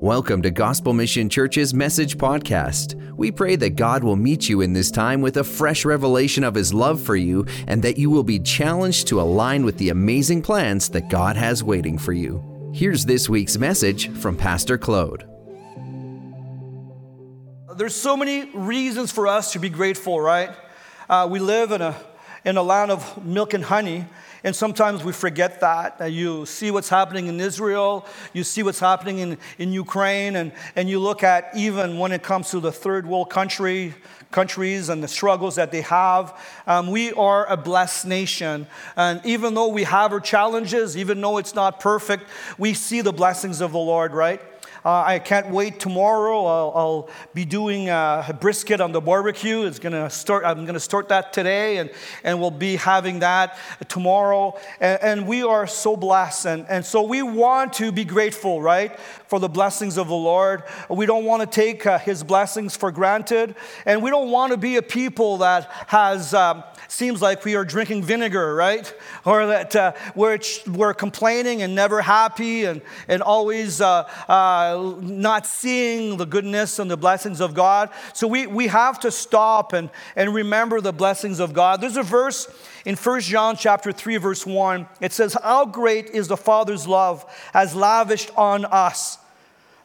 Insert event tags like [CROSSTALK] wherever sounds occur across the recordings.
Welcome to Gospel Mission Church's Message Podcast. We pray that God will meet you in this time with a fresh revelation of His love for you and that you will be challenged to align with the amazing plans that God has waiting for you. Here's this week's message from Pastor Claude. There's so many reasons for us to be grateful, right? Uh, we live in a, in a land of milk and honey, and sometimes we forget that. You see what's happening in Israel, you see what's happening in, in Ukraine, and, and you look at even when it comes to the third world country, countries and the struggles that they have. Um, we are a blessed nation. And even though we have our challenges, even though it's not perfect, we see the blessings of the Lord, right? Uh, I can't wait tomorrow. I'll, I'll be doing uh, a brisket on the barbecue. It's gonna start. I'm gonna start that today, and, and we'll be having that tomorrow. And, and we are so blessed, and, and so we want to be grateful, right, for the blessings of the Lord. We don't want to take uh, His blessings for granted, and we don't want to be a people that has. Um, seems like we are drinking vinegar, right? Or that uh, we're, we're complaining and never happy and, and always uh, uh, not seeing the goodness and the blessings of God. So we, we have to stop and, and remember the blessings of God. There's a verse in 1 John chapter 3, verse 1. It says, How great is the Father's love has lavished on us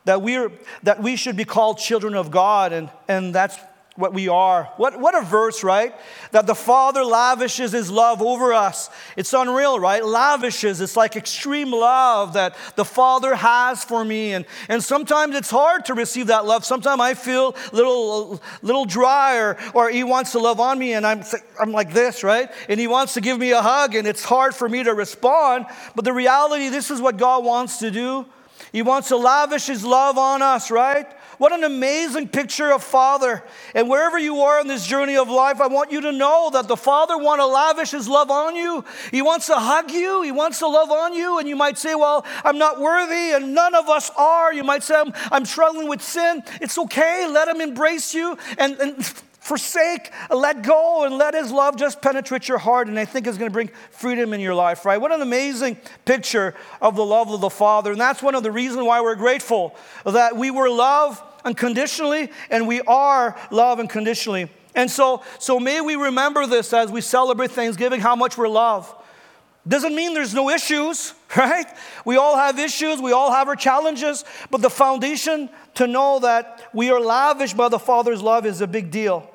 that, we're, that we should be called children of God. And, and that's what we are. What, what a verse, right? That the Father lavishes His love over us. It's unreal, right? Lavishes. It's like extreme love that the Father has for me. And, and sometimes it's hard to receive that love. Sometimes I feel a little, little dry or, or He wants to love on me and I'm, I'm like this, right? And He wants to give me a hug and it's hard for me to respond. But the reality, this is what God wants to do. He wants to lavish His love on us, right? What an amazing picture of Father. And wherever you are in this journey of life, I want you to know that the Father wants to lavish His love on you. He wants to hug you. He wants to love on you. And you might say, Well, I'm not worthy, and none of us are. You might say, I'm, I'm struggling with sin. It's okay. Let Him embrace you. And, and forsake, let go, and let His love just penetrate your heart. And I think it's going to bring freedom in your life, right? What an amazing picture of the love of the Father. And that's one of the reasons why we're grateful that we were loved unconditionally and we are loved unconditionally. And so, so may we remember this as we celebrate Thanksgiving, how much we're loved. Doesn't mean there's no issues, [LAUGHS] right? We all have issues, we all have our challenges, but the foundation to know that we are lavished by the Father's love is a big deal.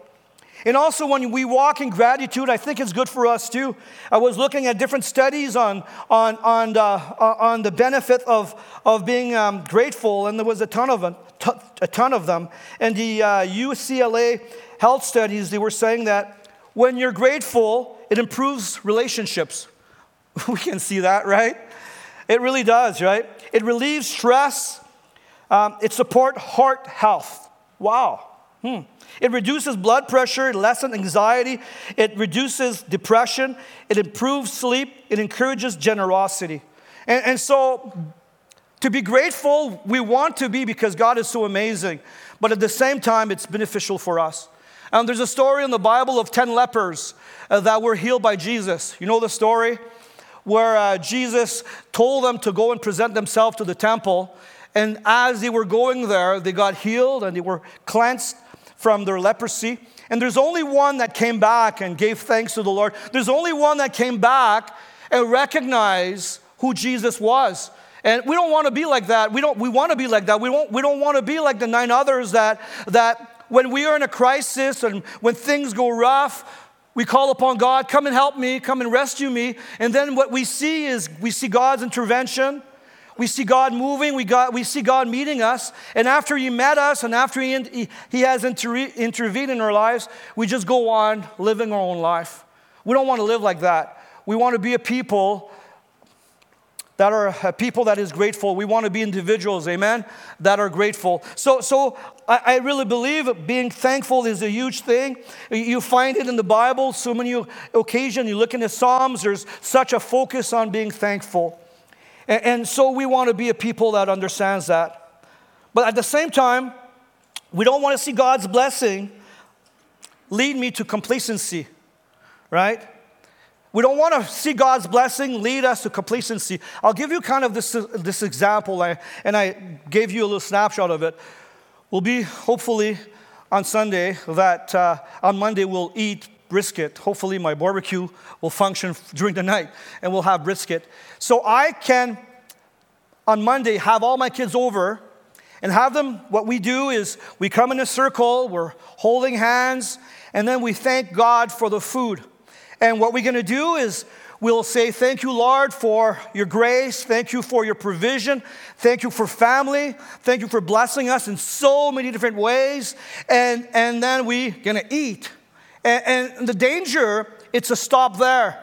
And also, when we walk in gratitude, I think it's good for us too. I was looking at different studies on, on, on, uh, on the benefit of, of being um, grateful, and there was a ton of them. A ton of them. And the uh, UCLA health studies, they were saying that when you're grateful, it improves relationships. [LAUGHS] we can see that, right? It really does, right? It relieves stress. Um, it supports heart health. Wow. Hmm. It reduces blood pressure, it lessens anxiety, it reduces depression, it improves sleep, it encourages generosity. And, and so, to be grateful, we want to be because God is so amazing, but at the same time, it's beneficial for us. And there's a story in the Bible of 10 lepers uh, that were healed by Jesus. You know the story? Where uh, Jesus told them to go and present themselves to the temple. And as they were going there, they got healed and they were cleansed from their leprosy. And there's only one that came back and gave thanks to the Lord. There's only one that came back and recognized who Jesus was. And we don't want to be like that. We don't we want to be like that. We don't we don't want to be like the nine others that that when we are in a crisis and when things go rough, we call upon God, come and help me, come and rescue me. And then what we see is we see God's intervention. We see God moving, we, got, we see God meeting us. And after He met us and after He, he, has inter- intervened in our lives, we just go on living our own life. We don't want to live like that. We want to be a people that are a people that is grateful. We want to be individuals, amen, that are grateful. So, so I, I, really believe being thankful is a huge thing. You find it in the Bible, so many occasions. You look in the Psalms, there's such a focus on being thankful. And, so we want to be a people that understands that. But at the same time, we don't want to see God's blessing lead me to complacency, right? We don't want to see God's blessing lead us to complacency. I'll give you kind of this, this example, and I gave you a little snapshot of it. We'll be hopefully on Sunday that uh, on Monday we'll eat brisket. Hopefully, my barbecue will function during the night and we'll have brisket. So I can, on Monday, have all my kids over and have them. What we do is we come in a circle, we're holding hands, and then we thank God for the food. And what we're going to do is we'll say, Thank you, Lord, for your grace. Thank you for your provision. Thank you for family. Thank you for blessing us in so many different ways. And, and then we're going to eat. And, and, the danger, it's to stop there.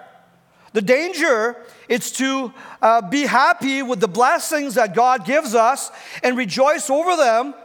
The danger is to uh, be happy with the blessings that God gives us and rejoice over them,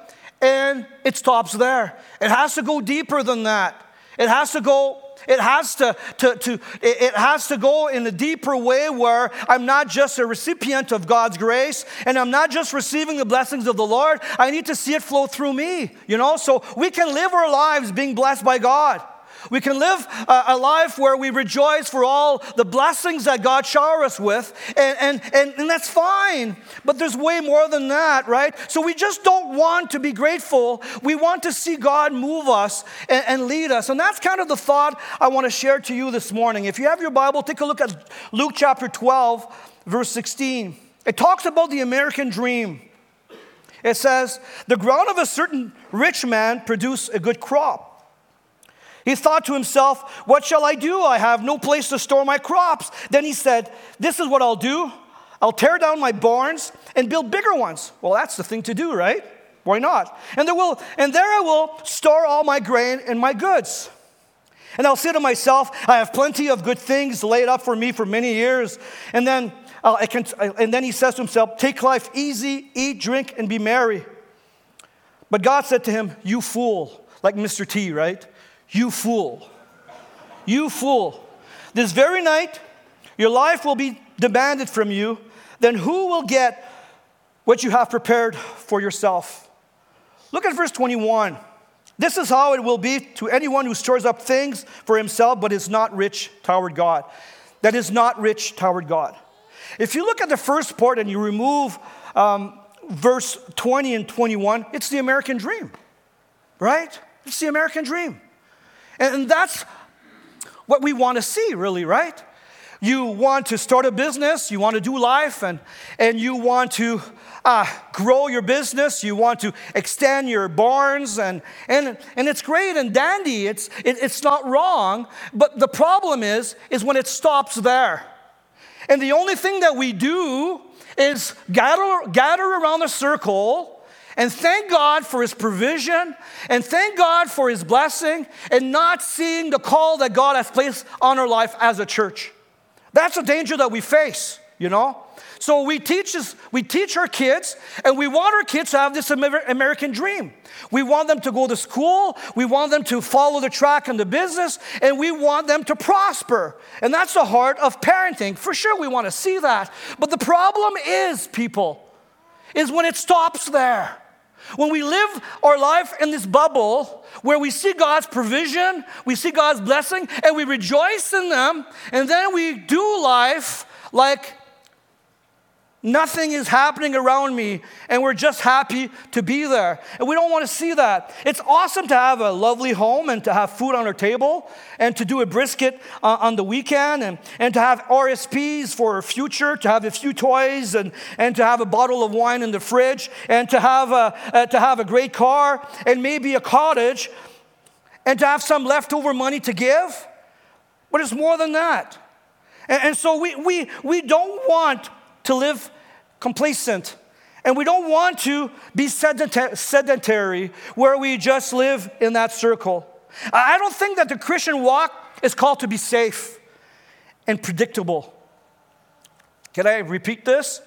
and it stops there. It has to go deeper than that. It has to go it has to, to, to, it has to go in a deeper way where I'm not just a recipient of God's grace and I'm not just receiving the blessings of the Lord. I need to see it flow through me, you know? So we can live our lives being blessed by God. We can live a, life where we rejoice for all the blessings that God shower us with, and, and, and, and that's fine. But there's way more than that, right? So we just don't want to be grateful. We want to see God move us and, and lead us. And that's kind of the thought I want to share to you this morning. If you have your Bible, take a look at Luke chapter 12, verse 16. It talks about the American dream. It says, The ground of a certain rich man produced a good crop. He thought to himself, What shall I do? I have no place to store my crops. Then he said, This is what I'll do. I'll tear down my barns and build bigger ones. Well, that's the thing to do, right? Why not? And there, will, and there I will store all my grain and my goods. And I'll say to myself, I have plenty of good things laid up for me for many years. And then, uh, I can, and then he says to himself, Take life easy, eat, drink, and be merry. But God said to him, You fool, like Mr. T, right? You fool. You fool. This very night, your life will be demanded from you. Then who will get what you have prepared for yourself? Look at verse 21. This is how it will be to anyone who stores up things for himself but is not rich toward God. That is not rich toward God. If you look at the first part and you remove um, verse 20 and 21, it's the American dream, right? It's the American dream. And that's what we want to see, really, right? You want to start a business, you want to do life, and, and you want to uh, grow your business, you want to extend your barns, and, and, and it's great and dandy, it's, it, it's not wrong, but the problem is, is when it stops there. And the only thing that we do is gather, gather around the circle and thank God for his provision and thank God for his blessing and not seeing the call that God has placed on our life as a church. That's a danger that we face, you know? So we teach, this, we teach our kids, and we want our kids to have this American dream. We want them to go to school, we want them to follow the track in the business, and we want them to prosper. And that's the heart of parenting. For sure, we want to see that. But the problem is, people, is when it stops there. When we live our life in this bubble where we see God's provision, we see God's blessing, and we rejoice in them, and then we do life like Nothing is happening around me, and we're just happy to be there. And we don't want to see that. It's awesome to have a lovely home and to have food on our table and to do a brisket uh, on the weekend and, and to have RSPs for our future, to have a few toys and, and to have a bottle of wine in the fridge and to have a, uh, to have a great car and maybe a cottage and to have some leftover money to give. But it's more than that. And, and so we, we, we don't want to live complacent. And we don't want to be sedentary where we just live in that circle. I don't think that the Christian walk is called to be safe and predictable. Can I repeat this?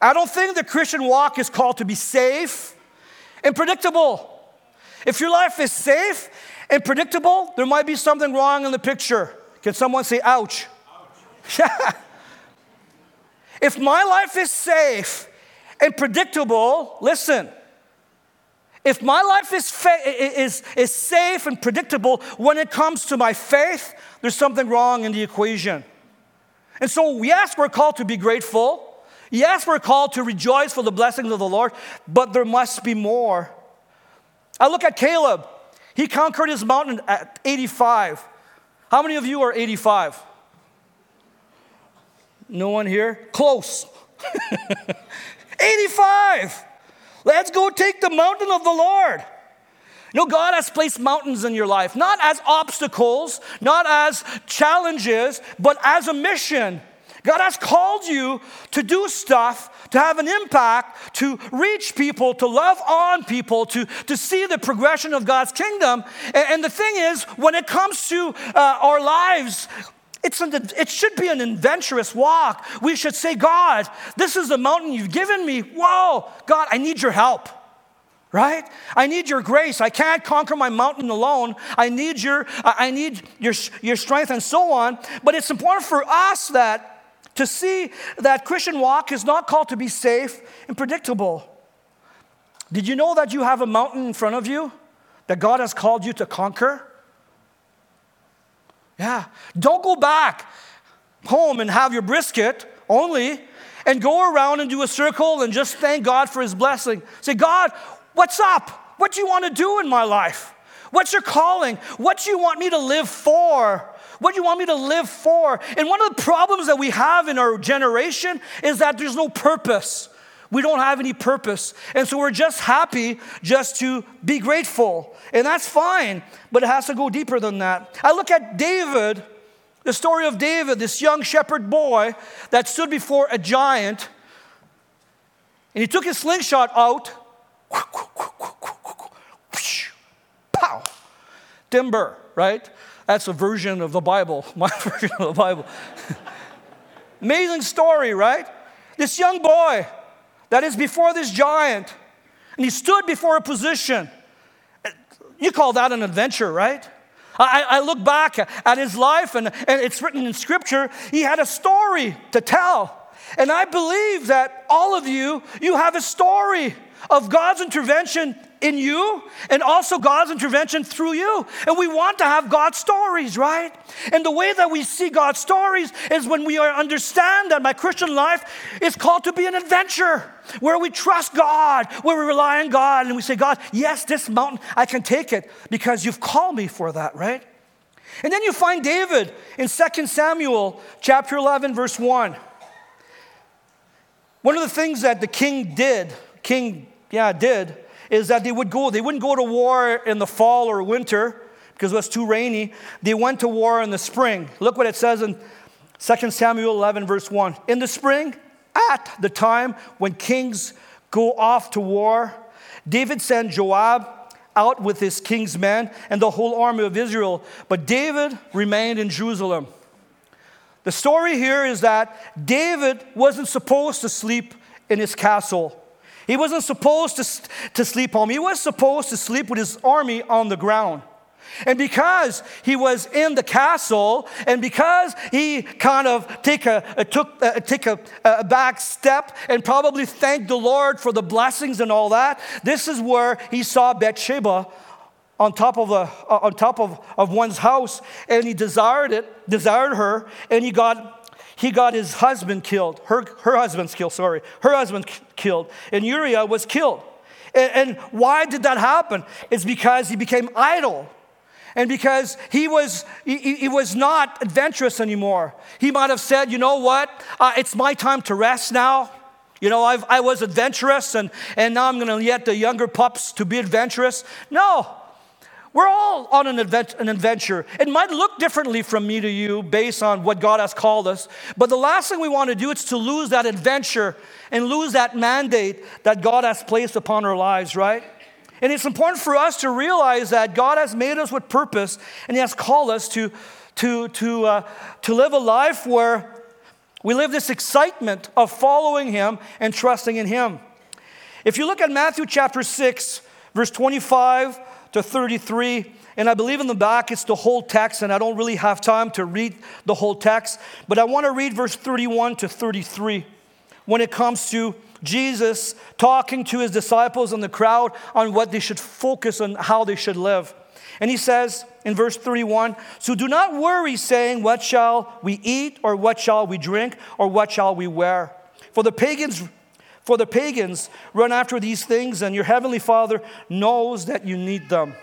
I don't think the Christian walk is called to be safe and predictable. If your life is safe and predictable, there might be something wrong in the picture. Can someone say, ouch? [LAUGHS] ouch. If my life is safe and predictable, listen, if my life is, fa- is, is safe and predictable when it comes to my faith, there's something wrong in the equation. And so, yes, we're called to be grateful. Yes, we're called to rejoice for the blessings of the Lord, but there must be more. I look at Caleb. He conquered his mountain at 85. How many of you are 85? No one here? Close. [LAUGHS] 85. Let's go take the mountain of the Lord. You know, God has placed mountains in your life, not as obstacles, not as challenges, but as a mission. God has called you to do stuff, to have an impact, to reach people, to love on people, to, to see the progression of God's kingdom. And, and the thing is, when it comes to uh, our lives, it's an, it should be an adventurous walk. We should say, God, this is the mountain you've given me. Whoa, God, I need your help. Right? I need your grace. I can't conquer my mountain alone. I need your i need your, your strength and so on. But it's important for us that to see that christian walk is not called to be safe and predictable. Did you know that you have a mountain in front of you that god has called you to conquer yeah don't go back home and have your brisket only and go around and do a circle and just thank god for his blessing say god What's up? What do you want to do in my life? What's your calling? What do you want me to live for? What do you want me to live for? And one of the problems that we have in our generation is that there's no purpose. We don't have any purpose. And so we're just happy just to be grateful. And that's fine, but it has to go deeper than that. I look at David, the story of David, this young shepherd boy that stood before a giant, and he took his slingshot out Pow! Timber, right? That's a version of the Bible, [LAUGHS] my version of the Bible. [LAUGHS] Amazing story, right? This young boy that is before this giant, and he stood before a position. You call that an adventure, right? I, I, look back at his life, and, and it's written in scripture, he had a story to tell. And I believe that all of you, you have a story of God's intervention in you and also God's intervention through you. And we want to have God's stories, right? And the way that we see God's stories is when we understand that my Christian life is called to be an adventure where we trust God, where we rely on God, and we say, God, yes, this mountain, I can take it because you've called me for that, right? And then you find David in 2 Samuel chapter 11, verse 1. One of the things that the king did, King yeah, did, is that they would go, they wouldn't go to war in the fall or winter because it was too rainy. They went to war in the spring. Look what it says in 2 Samuel 11, verse 1. In the spring, at the time when kings go off to war, David sent Joab out with his king's men and the whole army of Israel, but David remained in Jerusalem. The story here is that David wasn't supposed to sleep in his castle. He wasn't supposed to, to sleep home. He was supposed to sleep with his army on the ground. And because he was in the castle, and because he kind of take a, a took a, take a, a, back step and probably thanked the Lord for the blessings and all that, this is where he saw Bathsheba on top of a, on top of, of one's house, and he desired it, desired her, and he got he got his husband killed, her, her husband's killed, sorry, her husband killed, and Uriah was killed. And, and why did that happen? It's because he became idle. And because he was, he, he was not adventurous anymore. He might have said, you know what, uh, it's my time to rest now. You know, I've, I was adventurous and, and now I'm going to let the younger pups to be adventurous. No, we're all on an, advent, an adventure. It might look differently from me to you based on what God has called us, but the last thing we want to do is to lose that adventure and lose that mandate that God has placed upon our lives, right? And it's important for us to realize that God has made us with purpose and He has called us to, to, to, uh, to live a life where we live this excitement of following Him and trusting in Him. If you look at Matthew chapter 6, verse 25, to 33. And I believe in the back it's the whole text, and I don't really have time to read the whole text, but I want to read verse 31 to 33 when it comes to Jesus talking to his disciples and the crowd on what they should focus on, how they should live. And he says in verse 31 So do not worry, saying, What shall we eat, or what shall we drink, or what shall we wear? For the pagans for the pagans run after these things, and your heavenly Father knows that you need them.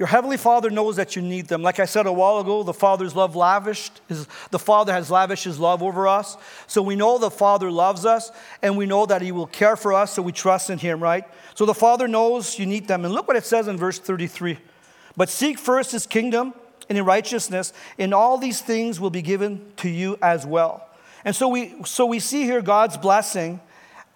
Your heavenly Father knows that you need them. Like I said a while ago, the Father's love lavished, his, the Father has lavished his love over us. So we know the Father loves us, and we know that he will care for us, so we trust in him, right? So the Father knows you need them. And look what it says in verse 33 But seek first his kingdom and in righteousness, and all these things will be given to you as well. And so we, so we see here God's blessing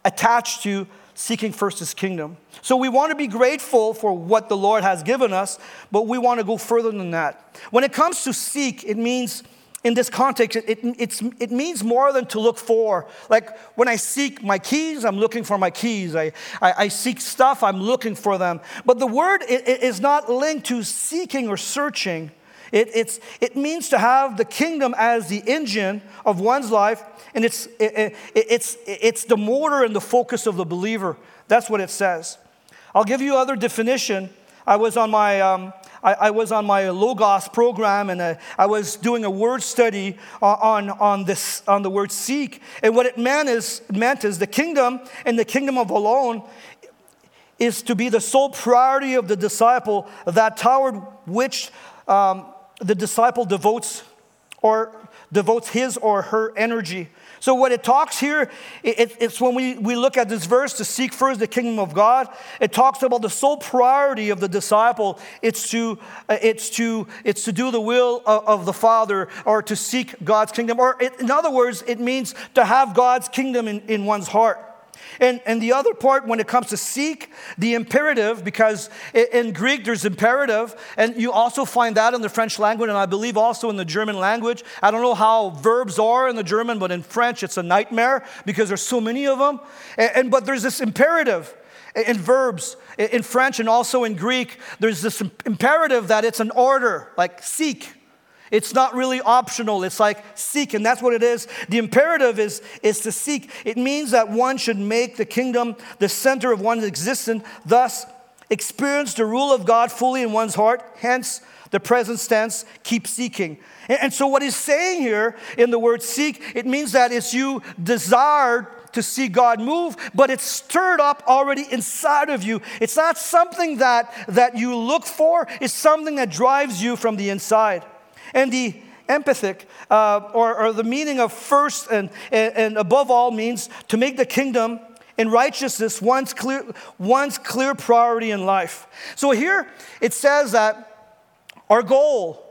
attached to seeking first his kingdom. So we want to be grateful for what the Lord has given us, but we want to go further than that. When it comes to seek, it means, in this context, it, it, it means more than to look for. Like when I seek my keys, I'm looking for my keys. I, I, I seek stuff, I'm looking for them. But the word is not linked to seeking or searching. It, it means to have the kingdom as the engine of one's life, and it's, it, it's, it's the motor and the focus of the believer. That's what it says. I'll give you other definition. I was on my, um, I, I, was on my Logos program, and uh, I was doing a word study on, on, this, on the word seek. And what it meant is, meant is the kingdom and the kingdom of alone is to be the sole priority of the disciple, that toward which um, the disciple devotes or devotes his or her energy. So, what it talks here, it, it's when we, we look at this verse to seek first the kingdom of God, it talks about the sole priority of the disciple. It's to, uh, it's to, it's to do the will of, of the Father or to seek God's kingdom. Or, it, in other words, it means to have God's kingdom in, in one's heart. And, and the other part, when it comes to seek, the imperative, because in Greek there's imperative, and you also find that in the French language, and I believe also in the German language. I don't know how verbs are in the German, but in French it's a nightmare because there's so many of them. And, and but there's this imperative in verbs in French and also in Greek. There's this imperative that it's an order, like seek. It's not really optional. It's like seek, and that's what it is. The imperative is, is to seek. It means that one should make the kingdom the center of one's existence, thus, experience the rule of God fully in one's heart. Hence, the present tense, keep seeking. And, and so, what he's saying here in the word seek, it means that it's you desire to see God move, but it's stirred up already inside of you. It's not something that, that you look for, it's something that drives you from the inside. And the empathic, uh, or, or, the meaning of first and, and, and above all, means to make the kingdom and righteousness one's clear, one's clear priority in life. So here it says that our goal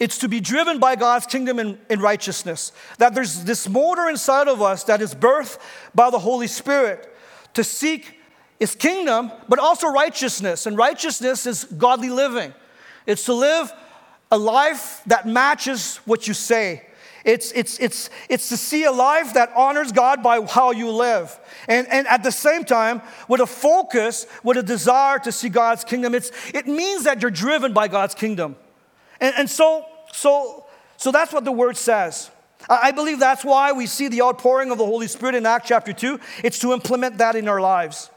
it's to be driven by God's kingdom in, in righteousness. That there's this motor inside of us that is birthed by the Holy Spirit to seek His kingdom, but also righteousness. And righteousness is godly living. It's to live a life that matches what you say. It's, it's, it's, it's to see a life that honors God by how you live. And, and at the same time, with a focus, with a desire to see God's kingdom, it's, it means that you're driven by God's kingdom. And, and so, so, so that's what the word says. I believe that's why we see the outpouring of the Holy Spirit in Acts chapter 2. It's to implement that in our lives.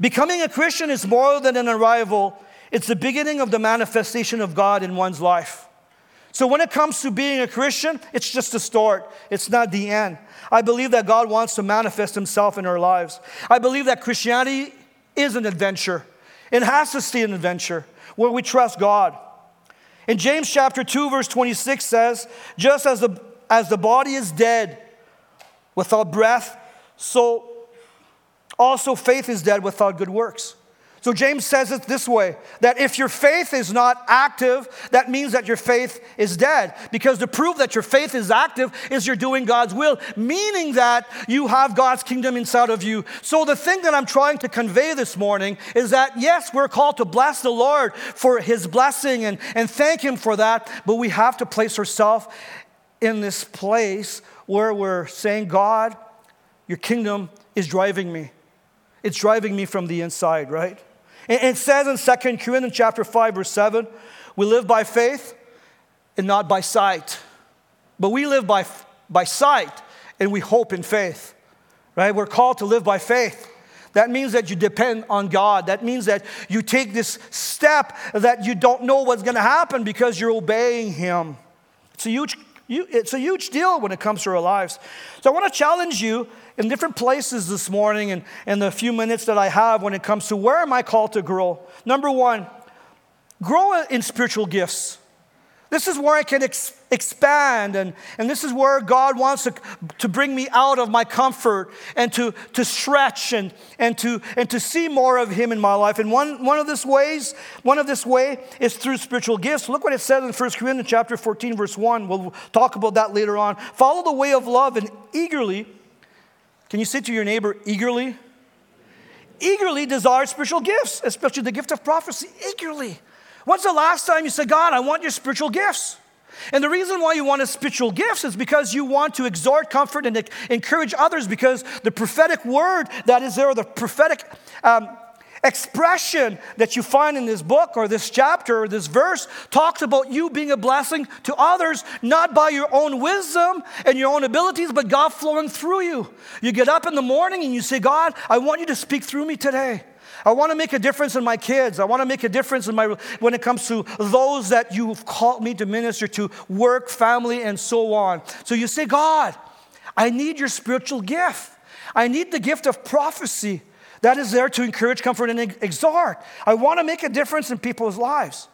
Becoming a Christian is more than an arrival, it's the beginning of the manifestation of God in one's life. So when it comes to being a Christian, it's just a start, it's not the end. I believe that God wants to manifest Himself in our lives. I believe that Christianity is an adventure, it has to be an adventure where we trust God. In James chapter 2, verse 26 says, Just as the, as the body is dead without breath, so also faith is dead without good works. So James says it this way that if your faith is not active, that means that your faith is dead. Because to prove that your faith is active is you're doing God's will, meaning that you have God's kingdom inside of you. So the thing that I'm trying to convey this morning is that yes, we're called to bless the Lord for his blessing and, and thank him for that, but we have to place ourselves in this place where we're saying, God, your kingdom is driving me. It's driving me from the inside, right? It says in 2 Corinthians chapter 5, verse 7, we live by faith and not by sight. But we live by, by sight and we hope in faith. Right? We're called to live by faith. That means that you depend on God. That means that you take this step that you don't know what's going to happen because you're obeying Him. It's a huge, it's a huge deal when it comes to our lives. So I want to challenge you in different places this morning and in the few minutes that I have when it comes to where am I called to grow. Number one, grow in spiritual gifts. This is where I can ex- expand, and, and this is where God wants to, to bring me out of my comfort and to, to stretch and, and, to, and to see more of Him in my life. And one, one of this ways, one of this way is through spiritual gifts. Look what it says in 1 Corinthians chapter 14, verse 1. We'll talk about that later on. Follow the way of love and eagerly. Can you say to your neighbor, eagerly? Eagerly desire spiritual gifts, especially the gift of prophecy. Eagerly. When's the last time you said, God, I want your spiritual gifts? And the reason why you want spiritual gifts is because you want to exhort, comfort, and encourage others because the prophetic word that is there, the prophetic um, expression that you find in this book or this chapter or this verse talks about you being a blessing to others, not by your own wisdom and your own abilities, but God flowing through you. You get up in the morning and you say, God, I want you to speak through me today. I want to make a difference in my kids. I want to make a difference in my when it comes to those that you've called me to minister to, work, family, and so on. So you say, God, I need your spiritual gift. I need the gift of prophecy that is there to encourage, comfort, and exhort. I want to make a difference in people's lives.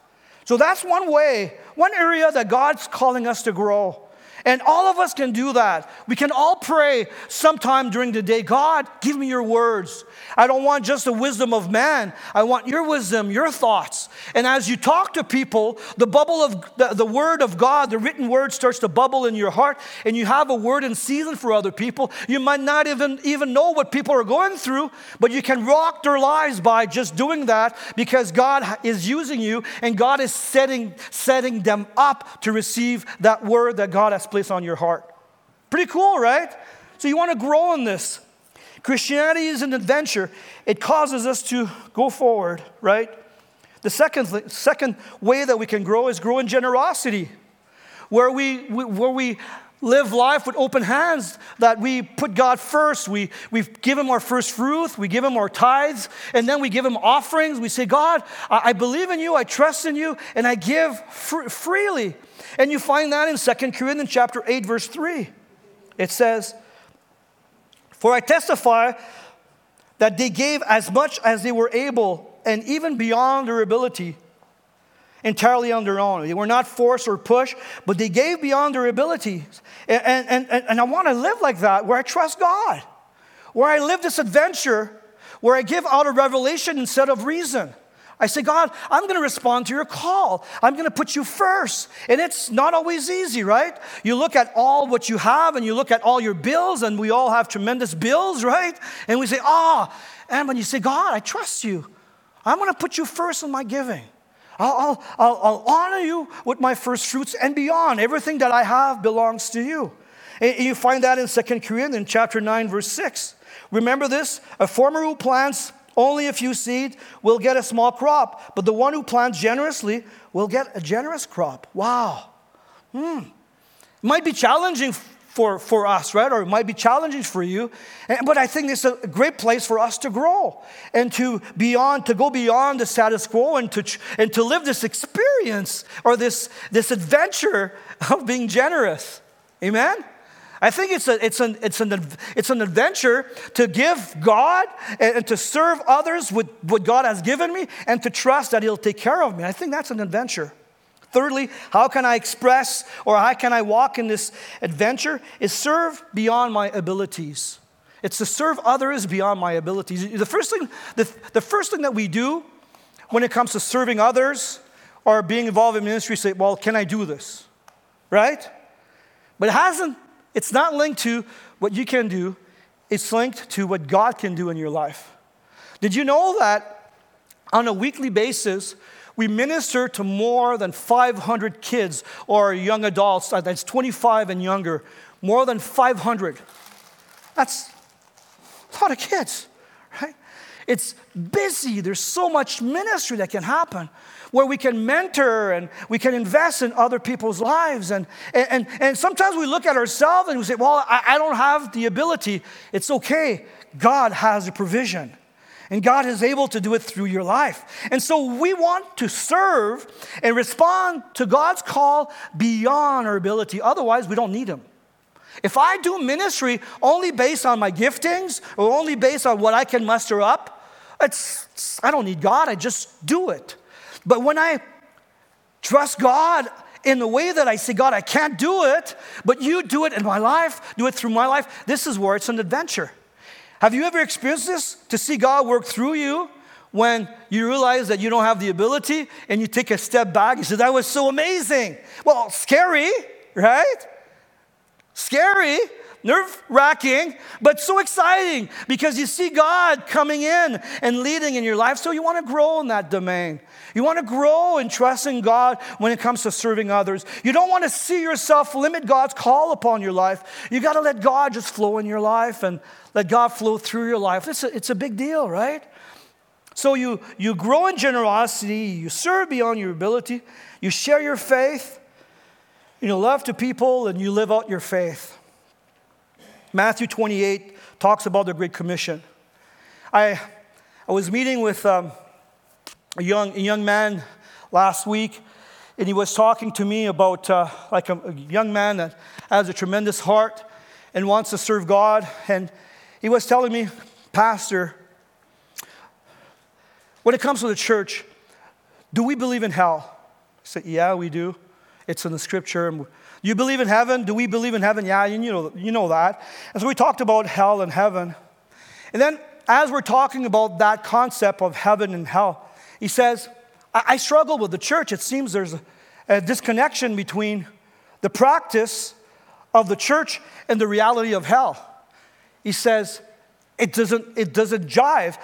So that's one way, one area that God's calling us to grow. And all of us can do that. We can all pray sometime during the day God, give me your words. I don't want just the wisdom of man. I want your wisdom, your thoughts. And as you talk to people, the bubble of the, the word of God, the written word starts to bubble in your heart, and you have a word in season for other people. You might not even, even know what people are going through, but you can rock their lives by just doing that because God is using you and God is setting, setting them up to receive that word that God has placed on your heart. Pretty cool, right? So you want to grow in this. Christianity is an adventure. It causes us to go forward, right? The second, second way that we can grow is grow in generosity, where we, where we live life with open hands, that we put God first. We, we give Him our first fruit, we give Him our tithes, and then we give Him offerings. We say, God, I, I believe in you, I trust in you, and I give fr- freely. And you find that in 2 Corinthians chapter 8, verse 3. It says, For I testify that they gave as much as they were able, and even beyond their ability, entirely on their own. They were not forced or pushed, but they gave beyond their abilities. And, and, and, and I want to live like that, where I trust God, where I live this adventure, where I give out of revelation instead of reason. I say, God, I'm going to respond to your call. I'm going to put you first. And it's not always easy, right? You look at all what you have and you look at all your bills, and we all have tremendous bills, right? And we say, ah, oh. and when you say, God, I trust you, I'm going to put you first in my giving. I'll, I'll, I'll honor you with my first fruits and beyond. Everything that I have belongs to you. And you find that in 2 Corinthians chapter 9, verse 6. Remember this? A farmer who plants only a few seed will get a small crop, but the one who plants generously will get a generous crop. Wow. Hmm. Might be challenging for, for us, right? Or it might be challenging for you. But I think it's a great place for us to grow and to beyond, to go beyond the status quo and to, and to live this experience or this, this adventure [LAUGHS] of being generous. Amen? I think it's, a, it's, an, it's, an, it's an adventure to give God and, and, to serve others with what God has given me and to trust that He'll take care of me. I think that's an adventure. Thirdly, how can I express or how can I walk in this adventure? Is serve beyond my abilities. It's to serve others beyond my abilities. The first thing, the, the first thing that we do when it comes to serving others or being involved in ministry, say, well, can I do this? Right? But it hasn't it's not linked to what you can do, it's linked to what God can do in your life. Did you know that on a weekly basis, we minister to more than 500 kids or young adults, uh, that's 25 and younger, more than 500. That's a lot of kids, right? It's busy. There's so much ministry that can happen where we can mentor and we can invest in other people's lives. And, and, and sometimes we look at ourselves and we say, Well, I, I don't have the ability. It's okay. God has a provision. And God is able to do it through your life. And so we want to serve and respond to God's call beyond our ability. Otherwise, we don't need Him. If I do ministry only based on my giftings or only based on what I can muster up, it's, I don't need God, I just do it. But when I trust God in the way that I say, God, I can't do it, but you do it in my life, do it through my life, this is where it's an adventure. Have you ever experienced this? To see God work through you when you realize that you don't have the ability and you take a step back. You say, That was so amazing. Well, scary, right? Scary, nerve wracking, but so exciting because you see God coming in and leading in your life. So you want to grow in that domain. You want to grow in trusting God when it comes to serving others. You don't want to see yourself limit God's call upon your life. You got to let God just flow in your life and let God flow through your life. It's a, it's a big deal, right? So you, you grow in generosity, you serve beyond your ability, you share your faith, you love to people, and you live out your faith. Matthew 28 talks about the Great Commission. I, I was meeting with um, a, young, a young man last week, and he was talking to me about uh, like a, a young man that has a tremendous heart and wants to serve God. And he was telling me, Pastor, when it comes to the church, do we believe in hell? I said, Yeah, we do. It's in the scripture. You believe in heaven? Do we believe in heaven? Yeah, you know, you know that. And so we talked about hell and heaven. And then, as we're talking about that concept of heaven and hell, he says, I, I struggle with the church. It seems there's a, a disconnection between the practice of the church and the reality of hell. He says, it doesn't, it doesn't jive.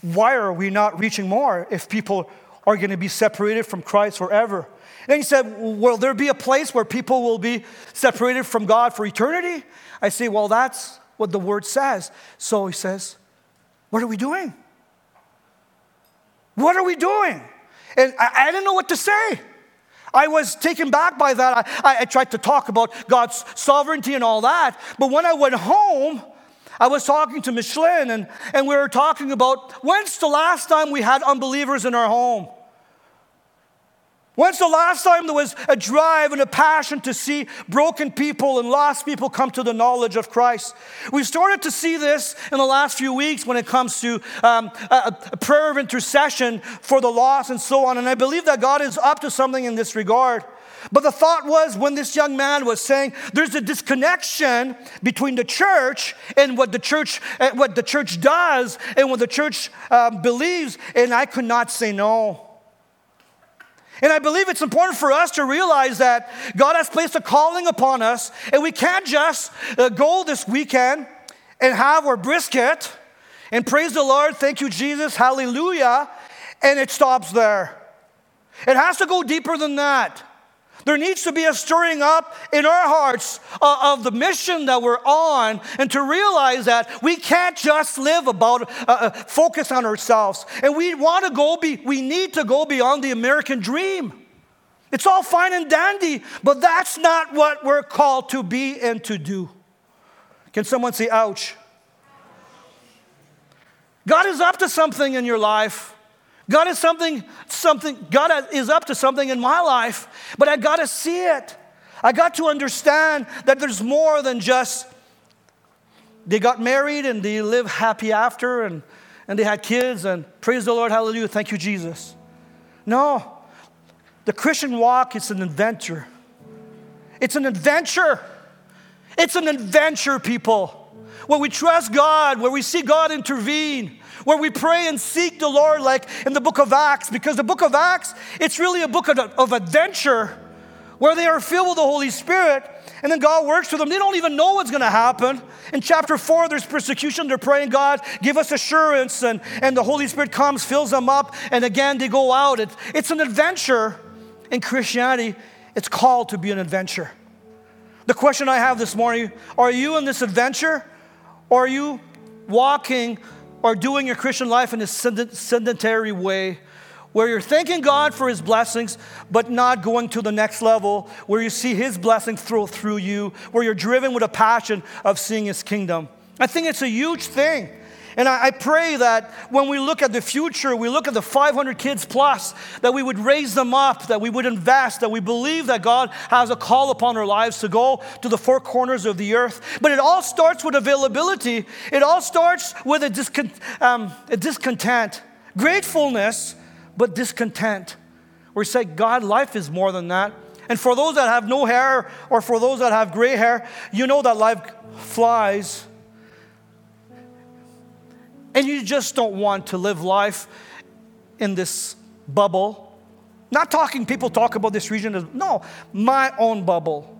Why are we not reaching more if people are going to be separated from Christ forever? And he said, Will there be a place where people will be separated from God for eternity? I say, Well, that's what the word says. So he says, What are we doing? What are we doing? And I, I didn't know what to say. I was taken back by that. I, I, tried to talk about God's sovereignty and all that. But when I went home, I was talking to Micheline and, and we were talking about when's the last time we had unbelievers in our home? When's the last time there was a drive and a passion to see broken people and lost people come to the knowledge of Christ? We've started to see this in the last few weeks when it comes to um, a, a prayer of intercession for the lost and so on. And I believe that God is up to something in this regard. But the thought was when this young man was saying there's a disconnection between the church and what the church, uh, what the church does and what the church um, believes, and I could not say no. And I believe it's important for us to realize that God has placed a calling upon us, and we can't just uh, go this weekend and have our brisket and praise the Lord, thank you, Jesus, hallelujah, and it stops there. It has to go deeper than that. There needs to be a stirring up in our hearts uh, of the mission that we're on and to realize that we can't just live about, uh, uh, focus on ourselves. And we want to go, be, we need to go beyond the American dream. It's all fine and dandy, but that's not what we're called to be and to do. Can someone say, ouch? God is up to something in your life. God is something, something, God is up to something in my life, but I got to see it. I got to understand that there's more than just they got married and they live happy after and, and they had kids and praise the Lord, hallelujah, thank you, Jesus. No, the Christian walk is an adventure. It's an adventure. It's an adventure, people, where we trust God, where we see God intervene, where we pray and seek the Lord, like in the book of Acts, because the book of Acts, it's really a book of, of adventure where they are filled with the Holy Spirit, and then God works with them. They don't even know what's going to happen. In chapter four, there's persecution. They're praying, God, give us assurance, and, and the Holy Spirit comes, fills them up, and again they go out. It, it's an adventure in Christianity. It's called to be an adventure. The question I have this morning are you in this adventure, or are you walking or doing your Christian life in a sedentary way where you're thanking God for His blessings, but not going to the next level, where you see His blessings flow through you, where you're driven with a passion of seeing His kingdom. I think it's a huge thing. And I, I, pray that when we look at the future, we look at the 500 kids plus, that we would raise them up, that we would invest, that we believe that God has a call upon our lives to go to the four corners of the earth. But it all starts with availability, it all starts with a, discon- um, a discontent, gratefulness, but discontent. We say, God, life is more than that. And for those that have no hair or for those that have gray hair, you know that life flies and you just don't want to live life in this bubble. Not talking, people talk about this region no, my own bubble.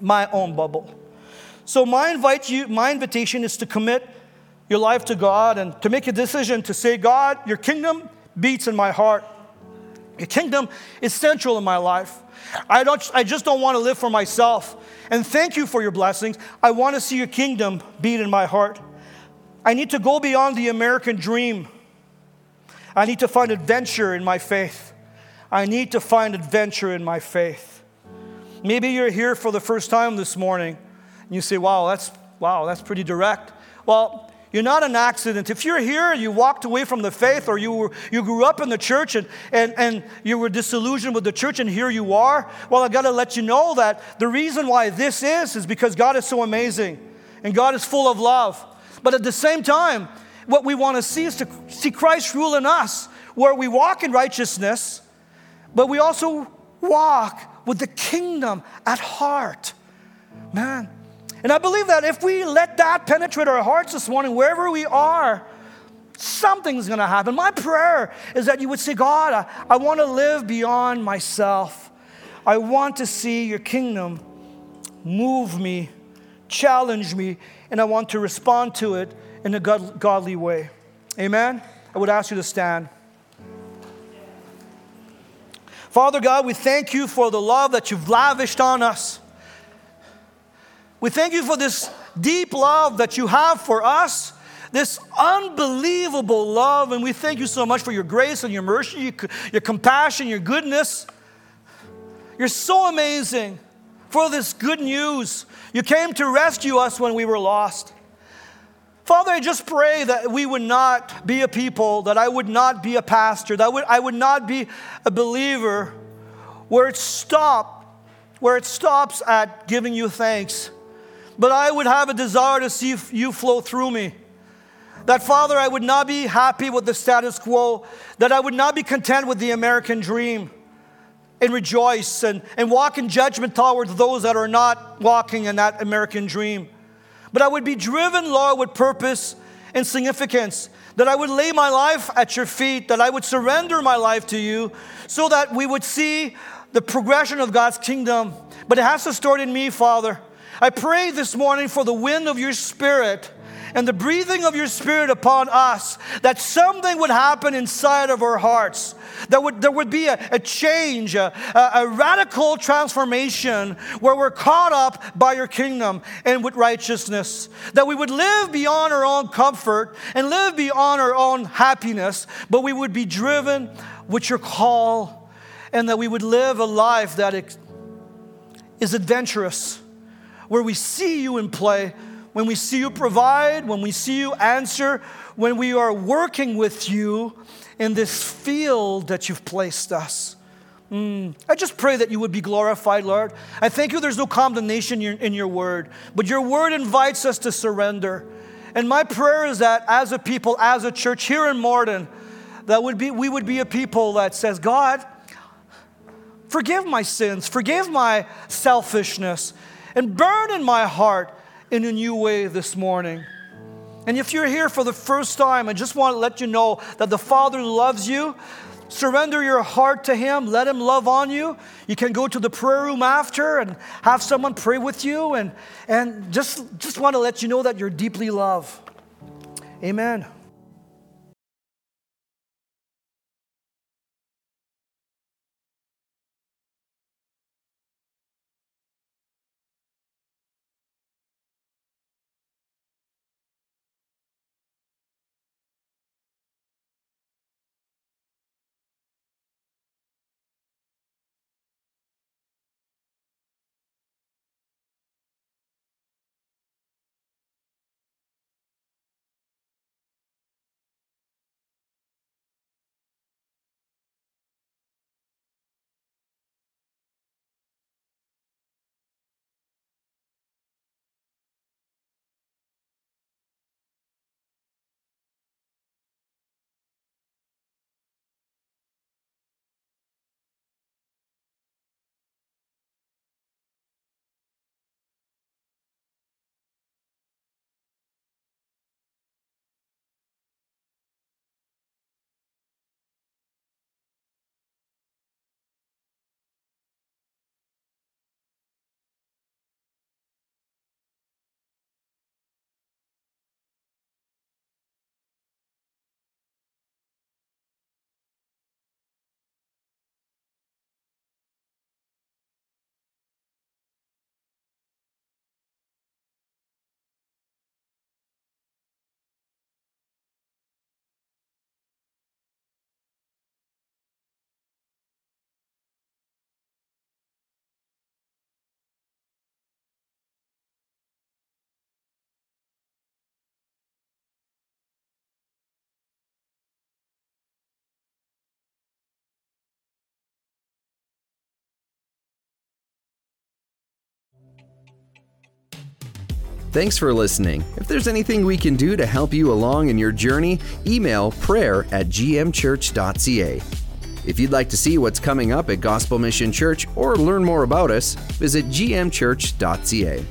My own bubble. So my invite you, my invitation is to commit your life to God and to make a decision to say, God, your kingdom beats in my heart. Your kingdom is central in my life. I, don't, I just don't want to live for myself. And thank you for your blessings. I want to see your kingdom beat in my heart. I need to go beyond the American dream. I need to find adventure in my faith. I need to find adventure in my faith. Maybe you're here for the first time this morning and you say, wow, that's, wow, that's pretty direct. Well, you're not an accident. If you're here you walked away from the faith or you, were, you grew up in the church and, and, and you were disillusioned with the church and here you are, well, I got to let you know that the reason why this is is because God is so amazing and God is full of love. But at the same time, what we want to see is to see Christ rule in us, where we walk in righteousness, but we also walk with the kingdom at heart. Man. And I believe that if we let that penetrate our hearts this morning, wherever we are, something's going to happen. My prayer is that you would say, God, I, I want to live beyond myself. I want to see your kingdom move me, challenge me, and I want to respond to it in a God, godly way. Amen? I would ask you to stand. Father God, we thank you for the love that you've lavished on us. We thank you for this deep love that you have for us, this unbelievable love. And we thank you so much for your grace and your mercy, your compassion, your goodness. You're so amazing for this good news. You came to rescue us when we were lost. Father, I just pray that we would not be a people, that I would not be a pastor, that I would, not be a believer where it stop, where it stops at giving you thanks. But I would have a desire to see you flow through me. That, Father, I would not be happy with the status quo, that I would not be content with the American dream and rejoice and, and walk in judgment towards those that are not walking in that American dream. But I would be driven, Lord, with purpose and significance. That I would lay my life at your feet, that I would surrender my life to you, so that we would see the progression of God's kingdom. But it has to start in me, Father. I pray this morning for the wind of your spirit and the breathing of your spirit upon us, that something would happen inside of our hearts. That would, there would be a, a change, a, a, a radical transformation where we're caught up by your kingdom and with righteousness. That we would live beyond our own comfort and live beyond our own happiness, but we would be driven with your call and that we would live a life that is adventurous, where we see you in play when we see you provide, when we see you answer, when we are working with you in this field that you've placed us. Mm. I just pray that you would be glorified, Lord. I thank you there's no condemnation in your word, but your word invites us to surrender. And my prayer is that as a people, as a church here in Morden, that would be, we would be a people that says, God, forgive my sins, forgive my selfishness, and burn in my heart in a new way this morning. And if you're here for the first time, I just want to let you know that the Father loves you. Surrender your heart to Him. Let Him love on you. You can go to the prayer room after and have someone pray with you. And, and just, just want to let you know that you're deeply loved. Amen. Thanks for listening. If there's anything we can do to help you along in your journey, email prayer at gmchurch.ca. If you'd like to see what's coming up at Gospel Mission Church or learn more about us, visit gmchurch.ca.